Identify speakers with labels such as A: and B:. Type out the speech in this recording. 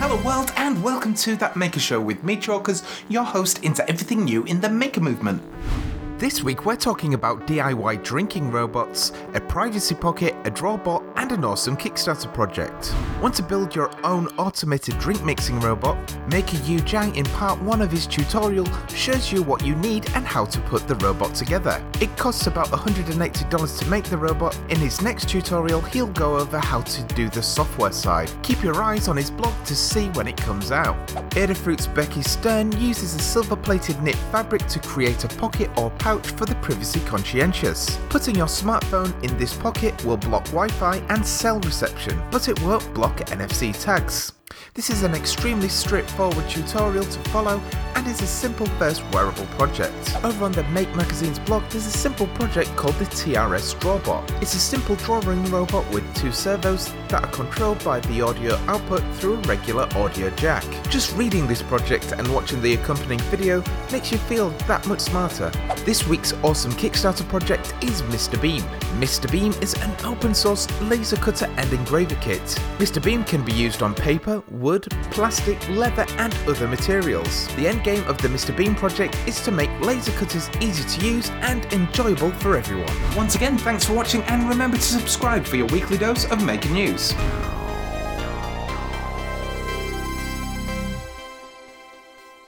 A: Hello, world, and welcome to That Maker Show with me, Chalkers, your host into everything new in the maker movement. This week, we're talking about DIY drinking robots, a privacy pocket, a drawbot, and an awesome Kickstarter project. Want to build your own automated drink mixing robot? Maker Yu Jiang in part 1 of his tutorial shows you what you need and how to put the robot together. It costs about $180 to make the robot. In his next tutorial, he'll go over how to do the software side. Keep your eyes on his blog to see when it comes out. Adafruit's Becky Stern uses a silver plated knit fabric to create a pocket or pouch for the privacy conscientious. Putting your smartphone in this pocket will block Wi Fi and cell reception, but it won't block NFC tags. This is an extremely straightforward tutorial to follow and is a simple first wearable project. Over on the Make Magazine's blog, there's a simple project called the TRS Drawbot. It's a simple drawing robot with two servos that are controlled by the audio output through a regular audio jack. Just reading this project and watching the accompanying video makes you feel that much smarter. This week's awesome Kickstarter project is Mr. Beam. Mr. Beam is an open source laser cutter and engraver kit. Mr. Beam can be used on paper, wood, plastic, leather, and other materials. The end game of the Mr. Beam project is to make laser cutters easy to use and enjoyable for everyone. Once again, thanks for watching and remember to subscribe for your weekly dose of making news.